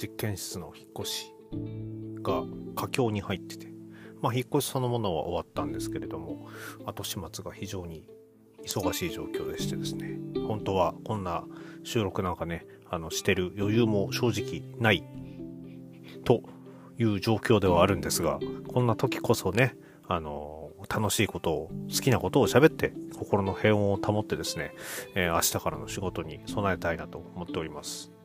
実験室の引っ越しが佳境に入ってて、まあ、引っ越しそのものは終わったんですけれども後始末が非常に忙しい状況でしてですね本当はこんな収録なんかねあのしてる余裕も正直ないという状況ではあるんですがこんな時こそねあの楽しいことを好きなことを喋って心の平穏を保ってですね、えー、明日からの仕事に備えたいなと思っております。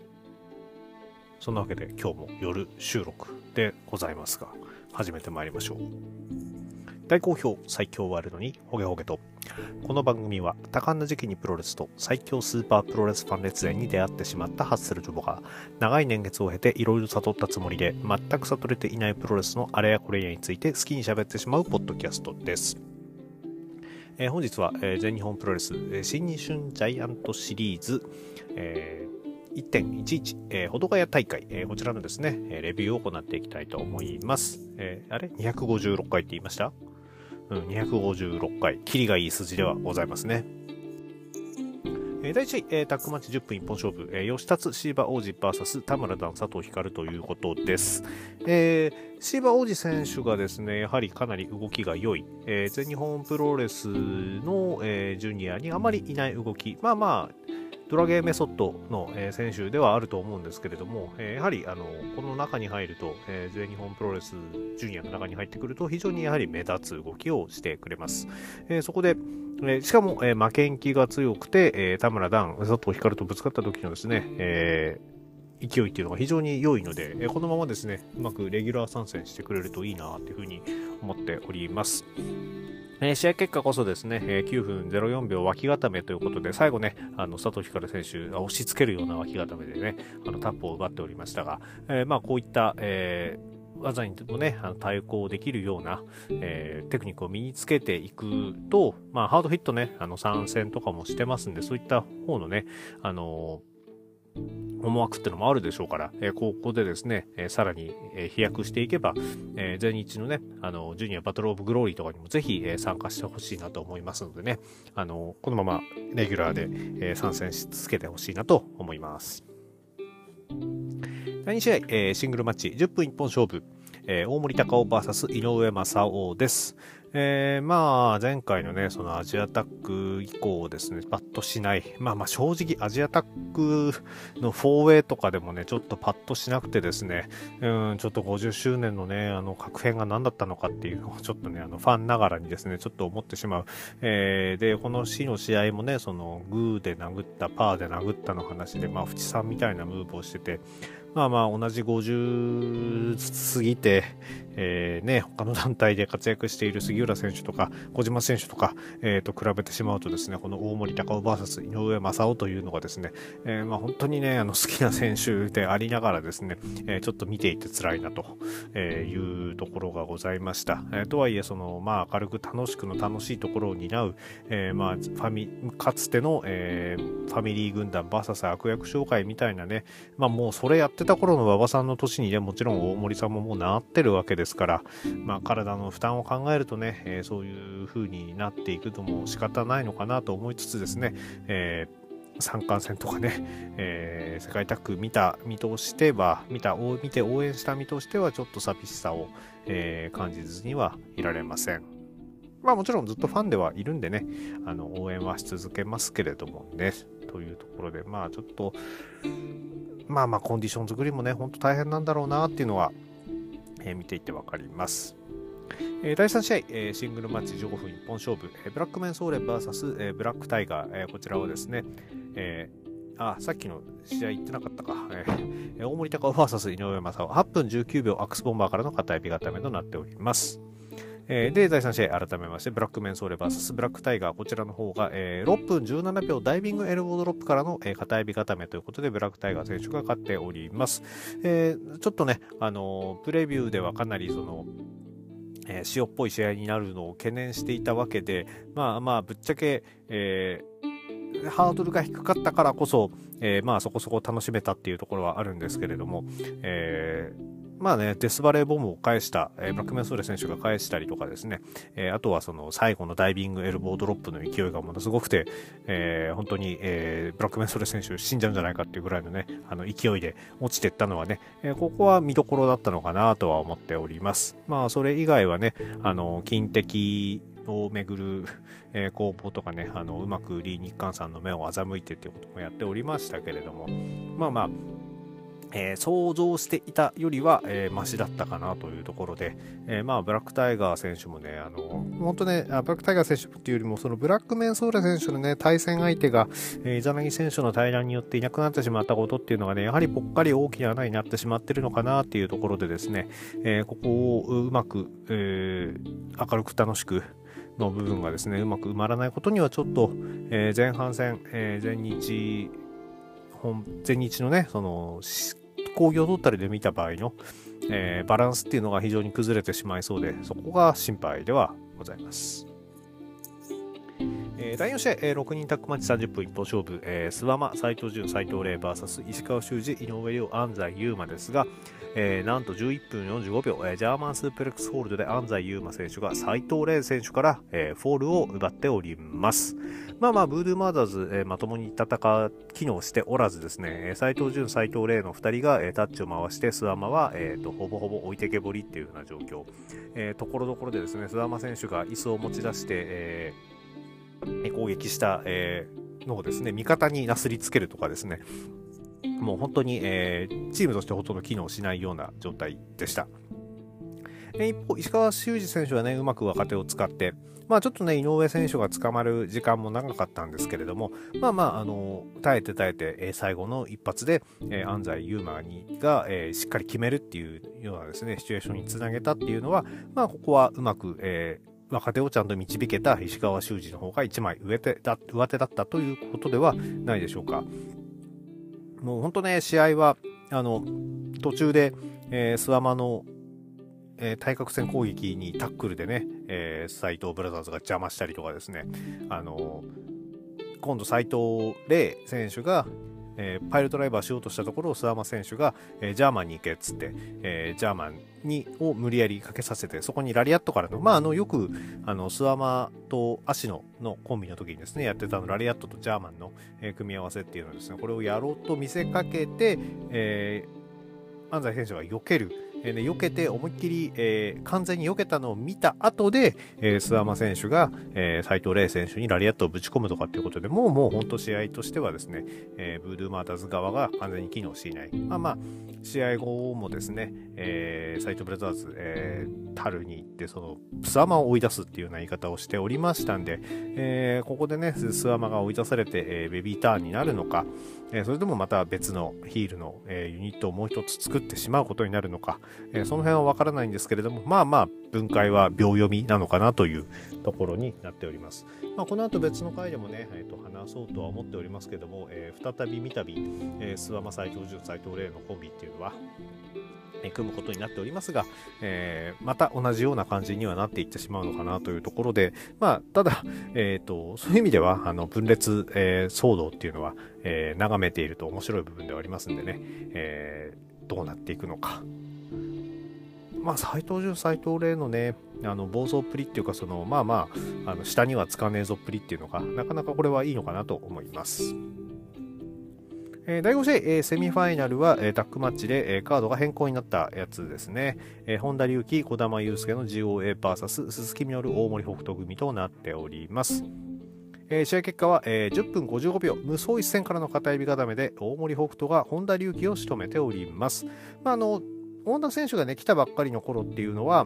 そんなわけで今日も夜収録でございますが始めてまいりましょう大好評最強ワールドにホゲホゲとこの番組は多感な時期にプロレスと最強スーパープロレスファン列伝に出会ってしまったハッスルジョボが長い年月を経ていろいろ悟ったつもりで全く悟れていないプロレスのあれやこれやについて好きに喋ってしまうポッドキャストです。えー、本日は、えー、全日本プロレス、えー、新日春ジャイアントシリーズ、えー、1.11、えー、ほどがや大会、えー、こちらのですね、レビューを行っていきたいと思います。えー、あれ ?256 回って言いました？うん、256回、キリがいい数字ではございますね。えー、第1位、えー、タックマッチ10分一本勝負、えー、吉達シーバ王子 VS 田村段佐藤光ということです。えー、シーバ王子選手がですね、やはりかなり動きが良い、えー、全日本プロレスの、えー、ジュニアにあまりいない動き、まあまあ、ドラゲーメソッドの、えー、選手ではあると思うんですけれども、え、やはりあのこの中に入ると、え、全日本プロレスジュニアの中に入ってくると非常にやはり目立つ動きをしてくれます。えそこで、えしかも、え負けん気が強くて、え田村段、佐藤光とぶつかった時のですね、え勢いっていうのが非常に良いので、えこのままですね、うまくレギュラー参戦してくれるといいなというふうに思っております。え試合結果こそですね、え9分04秒脇固めということで、最後ね、あの佐藤光選手が押し付けるような脇固めでね、あのタップを奪っておりましたが、えー、まあこういった、えー、技にもね、あの対抗できるような、えー、テクニックを身につけていくと、まあ、ハードヒットね、あの参戦とかもしてますんで、そういった方のね、あのー思惑ってのもあるでしょうから、えー、ここでですね、えー、さらに、えー、飛躍していけば、えー、全日のね、あの、ジュニアバトルオブグローリーとかにもぜひ、えー、参加してほしいなと思いますのでね、あの、このままレギュラーで、えー、参戦し続けてほしいなと思います。第2試合、えー、シングルマッチ、10分一本勝負、えー、大森隆夫 VS 井上正雄です。えー、まあ、前回のね、そのアジアタック以降ですね、パッとしない。まあまあ、正直アジアタックの 4way とかでもね、ちょっとパッとしなくてですね、うん、ちょっと50周年のね、あの、確変が何だったのかっていうのをちょっとね、あの、ファンながらにですね、ちょっと思ってしまう。えー、で、この日の試合もね、その、グーで殴った、パーで殴ったの話で、まあ、淵さんみたいなムーブをしてて、まあまあ同じ50過ぎて、えー、ね、他の団体で活躍している杉浦選手とか小島選手とか、えー、と比べてしまうとですね、この大森高尾 VS 井上正雄というのがですね、えー、まあ本当にね、あの好きな選手でありながらですね、えー、ちょっと見ていて辛いなというところがございました。えー、とはいえ、その、まあ明るく楽しくの楽しいところを担う、えー、まあファミ、かつての、えー、ファミリー軍団 VS 悪役紹介みたいなね、まあもうそれやってた頃の馬場さんの年にね、もちろん大森さんももうなってるわけですから、まあ、体の負担を考えるとね、えー、そういう風になっていくとも仕方ないのかなと思いつつですね、えー三冠戦とかね、えー、世界タッグ見た見通しては、見た、見て応援した身としては、ちょっと寂しさを、えー、感じずにはいられません。まあもちろんずっとファンではいるんでね、あの、応援はし続けますけれどもね、というところで、まあちょっと、まあまあコンディション作りもね、ほんと大変なんだろうなっていうのは、えー、見ていてわかります。えー、第3試合、えー、シングルマッチ15分一本勝負、えー、ブラックメンソーレ VS、えー、ブラックタイガー、えー、こちらをですね、えー、あ、さっきの試合言ってなかったか。えー、大森高尾 VS 井上正雄、8分19秒アクスボンバーからの片指固めとなっております。えー、で、第3試合改めまして、ブラックメンソーレ VS ブラックタイガー、こちらの方が、えー、6分17秒ダイビングエルボードロップからの、えー、片指固めということで、ブラックタイガー選手が勝っております。えー、ちょっとね、あのプレビューではかなりその、えー、塩っぽい試合になるのを懸念していたわけで、まあまあ、ぶっちゃけ、えー、ハードルが低かったからこそ、えー、まあそこそこ楽しめたっていうところはあるんですけれども、えーまあね、デスバレーボムを返した、えー、ブラックメンソーレ選手が返したりとかですね、えー、あとはその最後のダイビングエルボードロップの勢いがものすごくて、えー、本当に、えー、ブラックメンソーレ選手死んじゃうんじゃないかっていうぐらいのね、あの勢いで落ちてったのはね、えー、ここは見どころだったのかなとは思っております。まあ、それ以外はね、あの、金的をめぐる、えー、攻防とかね、あのうまくリー・日韓さんの目を欺いてっていうこともやっておりましたけれども、まあまあ、えー、想像していたよりは、えー、マシだったかなというところで、えー、まあ、ブラックタイガー選手もね、あの、本当ね、ブラックタイガー選手っていうよりも、そのブラックメンソーラ選手のね、対戦相手が、えー、イザナギ選手の対談によっていなくなってしまったことっていうのがね、やはりぽっかり大きな穴になってしまってるのかなっていうところでですね、え、ここをうまく、え、明るく楽しく、の部分がですね、うまく埋まらないことにはちょっと、え、前半戦、えー、全日、本、全日のね、その、工業トータルで見た場合の、えー、バランスっていうのが非常に崩れてしまいそうで、そこが心配ではございます。えー、第4試合、えー、6人タックマッチ30分一本勝負、えー、諏訪間、斉藤潤、斉藤麗 VS 石川修司、井上亮、安西優真ですが、えー、なんと11分45秒、えー、ジャーマンスープレックスホールドで安齊勇馬選手が斉藤レイ選手から、えー、フォールを奪っております。まあまあ、ブードゥーマーダーズ、えー、まともに戦う機能しておらずですね、斉藤ジュン、斉藤レイの2人が、えー、タッチを回して、諏訪魔は、えーと、ほぼほぼ置いてけぼりっていうような状況。えー、ところどころでですね、諏訪魔選手が椅子を持ち出して、えー、攻撃した、えー、のをですね、味方になすりつけるとかですね、もう本当に、え、チームとしてほとんど機能しないような状態でした。え一方、石川修司選手はね、うまく若手を使って、まあちょっとね、井上選手が捕まる時間も長かったんですけれども、まあまあ、あの、耐えて耐えて、え、最後の一発で、え、安西優真にが、え、しっかり決めるっていうようなですね、シチュエーションにつなげたっていうのは、まあここはうまく、えー、若手をちゃんと導けた石川修司の方が1枚上手だ上手だったということではないでしょうか。もう本当ね、試合は、あの、途中で、えー、スワマの、えー、対角線攻撃にタックルでね、えー、斎藤ブラザーズが邪魔したりとかですね、あの今度斎藤麗選手が、えー、パイルドライバーしようとしたところを諏訪間選手が、えー、ジャーマンに行けっつって、えー、ジャーマンにを無理やりかけさせてそこにラリアットからのまああのよくあの諏訪間と芦野のコンビの時にですねやってたのラリアットとジャーマンの、えー、組み合わせっていうのですねこれをやろうと見せかけて、えー、安西選手が避ける。えー、避けて思いっきり、えー、完全に避けたのを見た後で、えー、諏訪間選手が、えー、斉藤麗選手にラリアットをぶち込むとかっていうことでもうもう本当試合としてはですね、えー、ブードゥーマーターズ側が完全に機能していない。まあまあ、試合後もですね、えー、斉藤ブラザーズ、えー、タルに行って、その、スワマを追い出すっていうような言い方をしておりましたんで、えー、ここでね、スワマが追い出されて、えー、ベビーターンになるのか、えー、それともまた別のヒールの、えー、ユニットをもう一つ作ってしまうことになるのか、えー、その辺はわからないんですけれども、まあまあ、分解は秒読みなのかなというところになっております。まあ、この後別の回でもね、えー、と話そうとは思っておりますけども、えー、再び三度、えー、諏訪間斎藤潤斎藤麗のコンビっていうのは、組むことになっておりますが、えー、また同じような感じにはなっていってしまうのかなというところで、まあ、ただ、え、ー、と、そういう意味では、あの、分裂、えー、騒動っていうのは、え眺めていると面白い部分ではありますんでね、えどうなっていくのか。まあ、斎藤潤、斎藤麗のね、あの、暴走っぷりっていうか、その、まあまあ、あの、下にはつかねえぞっぷりっていうのが、なかなかこれはいいのかなと思います。えー、第5試合、えー、セミファイナルは、えー、タックマッチで、えー、カードが変更になったやつですね。えー、本田隆起、児玉悠介の GOAVS 鈴木みのる大森北斗組となっております。えー、試合結果は、えー、10分55秒、無双一戦からの片指固めで大森北斗が本田隆起を仕留めております。まあ、あの本田選手がね、来たばっかりの頃っていうのは、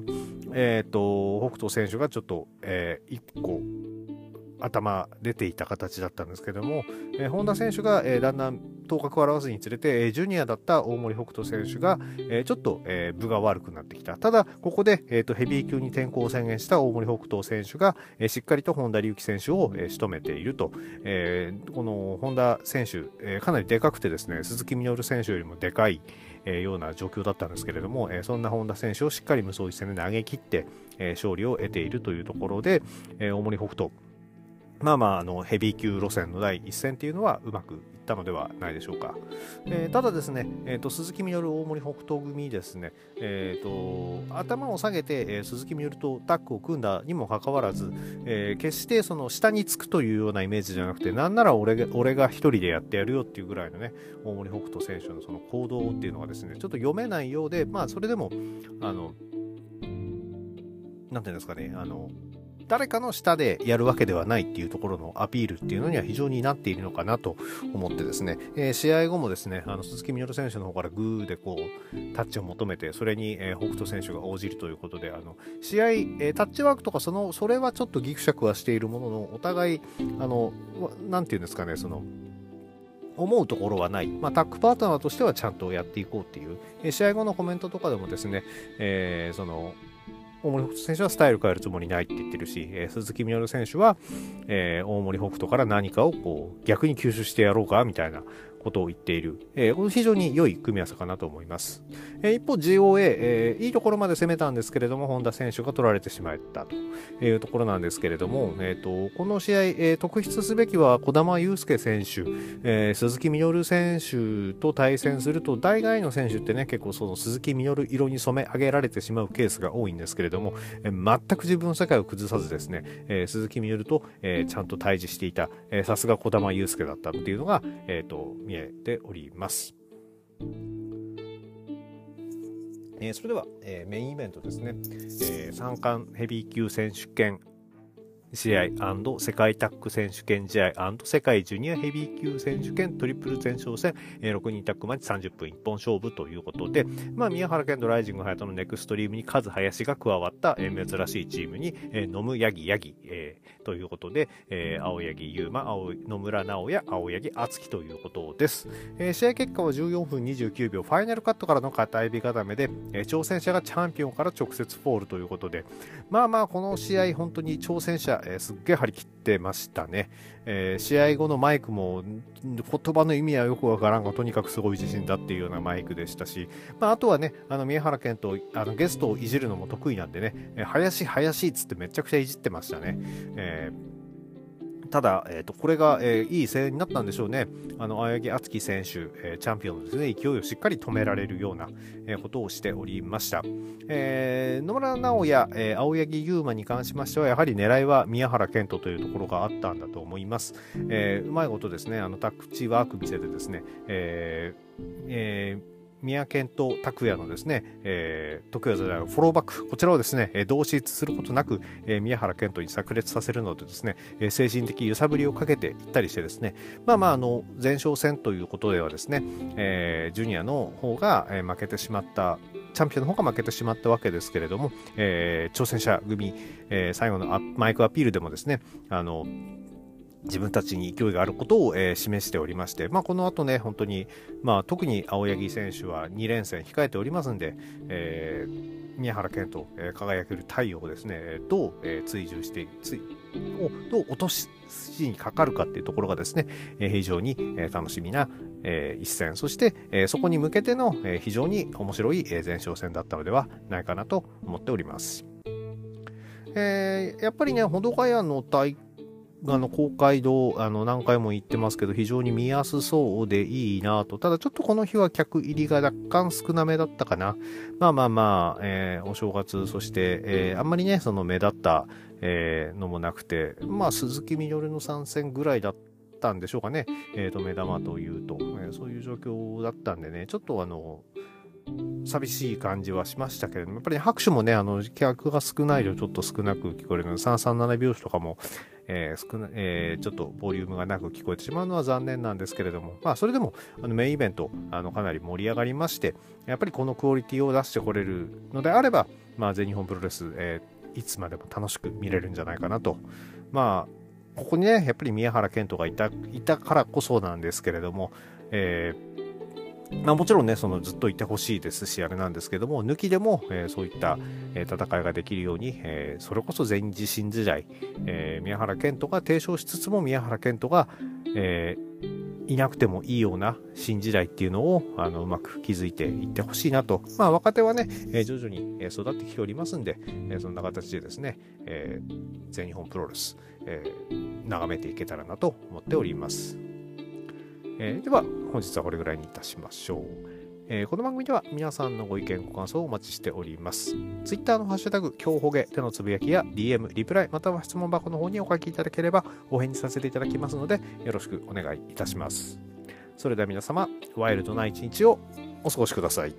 え、ー、と、北斗選手がちょっと、えー、1個頭出ていた形だったんですけども、えー、本田選手が、えー、だんだん頭角を現すにつれて、えー、ジュニアだった大森北斗選手が、えー、ちょっと、えー、分が悪くなってきた。ただ、ここで、えーと、ヘビー級に転向を宣言した大森北斗選手が、えー、しっかりと本田隆起選手を、えー、仕留めていると。えー、この本田選手、えー、かなりでかくてですね、鈴木みのる選手よりもでかい、えー、ような状況だったんですけれども、えー、そんな本田選手をしっかり無双一戦で投げ切って、えー、勝利を得ているというところで、えー、大森北斗。まあまあ、あの、ヘビー級路線の第一戦っていうのはうまくいったのではないでしょうか。えー、ただですね、えーと、鈴木みのる大森北斗組ですね、えーと、頭を下げて、えー、鈴木みのるとタッグを組んだにもかかわらず、えー、決してその下につくというようなイメージじゃなくて、なんなら俺が俺が一人でやってやるよっていうぐらいのね、大森北斗選手のその行動っていうのがですね、ちょっと読めないようで、まあそれでも、あの、なんていうんですかね、あの、誰かの下でやるわけではないっていうところのアピールっていうのには非常になっているのかなと思ってですね、えー、試合後もですね、あの鈴木みのる選手の方からグーでこうタッチを求めて、それに、えー、北斗選手が応じるということで、あの試合、えー、タッチワークとかその、それはちょっとギクシャクはしているものの、お互い、あの、なんていうんですかね、その、思うところはない、まあ、タッグパートナーとしてはちゃんとやっていこうっていう、え試合後のコメントとかでもですね、えー、その大森北斗選手はスタイル変えるつもりないって言ってるし、えー、鈴木みのる選手は、えー、大森北斗から何かをこう逆に吸収してやろうかみたいな。ことを言っている、えー、非常に良い組み合わせかなと思います。えー、一方 GOA、えー、いいところまで攻めたんですけれども、本田選手が取られてしまったというところなんですけれども、えーと、この試合、えー、特筆すべきは児玉悠介選手、えー、鈴木みのる選手と対戦すると、大概の選手ってね、結構その鈴木みのる色に染め上げられてしまうケースが多いんですけれども、えー、全く自分の世界を崩さずですね、えー、鈴木みのると、えー、ちゃんと対峙していた、さすが児玉悠介だったっていうのが、えーと見えております。えー、それでは、えー、メインイベントですね、えー、三冠ヘビー級選手権試合世界タッグ選手権試合世界ジュニアヘビー級選手権トリプル前哨戦、えー、6人タッグマッチ30分一本勝負ということで、まあ、宮原健とライジングハヤトのネクストリームにカズ林が加わった、えー、珍しいチームに、えー、野ムヤギヤギ、えー、ということで、えー、青柳優馬、青野村直也、青柳敦樹ということです、えー。試合結果は14分29秒、ファイナルカットからの片指固めで、えー、挑戦者がチャンピオンから直接フォールということで、まあまあこの試合本当に挑戦者、えー、すっげえ張り切ってましたね。えー、試合後のマイクも言葉の意味はよくわからんがとにかくすごい自信だっていうようなマイクでしたし、まあ、あとはねあの宮原健とあのゲストをいじるのも得意なんでね、えー、林林っつってめちゃくちゃいじってましたね。えーただ、えーと、これが、えー、いい声援になったんでしょうね。あの青柳敦樹選手、えー、チャンピオンのですね勢いをしっかり止められるような、えー、ことをしておりました。えー、野村直也、えー、青柳優馬に関しましては、やはり狙いは宮原健人というところがあったんだと思います。えー、うまいことですね、あのタッチワーク見せてですね、えーえー宮健と拓也のですね、えー、徳谷フォローバック、こちらをですね、えー、同質することなく、えー、宮原健人に炸裂させるのでですね、えー、精神的揺さぶりをかけていったりしてですね、まあまあ、あの、前哨戦ということではですね、えー、ジュニアの方が、えー、負けてしまった、チャンピオンの方が負けてしまったわけですけれども、えー、挑戦者組、えー、最後のマイクアピールでもですね、あの、自分たちに勢いがあることを、えー、示しておりまして、まあ、この後ね、本当に、まあ、特に青柳選手は2連戦控えておりますんで、えー、宮原健と、えー、輝ける太陽をですね、どう、え、追従してついをどう落としにかかるかっていうところがですね、え、非常に、え、楽しみな、え、一戦、そして、え、そこに向けての、え、非常に面白い、えー、前哨戦だったのではないかなと思っております。えー、やっぱりね、保土ヶ谷の大あの公会堂あの何回も言ってますけど非常に見やすそうでいいなと。ただちょっとこの日は客入りが若干少なめだったかな。まあまあまあ、えー、お正月そして、えー、あんまりねその目立った、えー、のもなくてまあ鈴木みのるの参戦ぐらいだったんでしょうかね、えーと、目玉というと、えー、そういう状況だったんでね。ちょっとあの寂しい感じはしましたけれども、やっぱり拍手もね、あの、客が少ないとちょっと少なく聞こえるので、337拍子とかも、えー、少なえー、ちょっとボリュームがなく聞こえてしまうのは残念なんですけれども、まあ、それでもあのメインイベントあのかなり盛り上がりましてやっぱりこのクオリティを出してこれるのであれば、まあ、全日本プロレス、えー、いつまでも楽しく見れるんじゃないかなと。まあここにねやっぱり宮原健人がいたいたからこそなんですけれども、えーまあ、もちろんね、そのずっといてほしいですし、あれなんですけども、抜きでも、えー、そういった、えー、戦いができるように、えー、それこそ全自身時代、え宮原健人が提唱しつつも、宮原健人が、えいなくてもいいような新時代っていうのをあのうまく築いていってほしいなと、まあ、若手はね、え徐々に育ってきておりますんで、えそんな形でですね、え全日本プロレス、え眺めていけたらなと思っております。えー、では本日はこれぐらいにいたしましょう。えー、この番組では皆さんのご意見、ご感想をお待ちしております。Twitter のハッシュタグ、今日ほげでのつぶやきや DM、リプライ、または質問箱の方にお書きいただければお返事させていただきますので、よろしくお願いいたします。それでは皆様、ワイルドな一日をお過ごしください。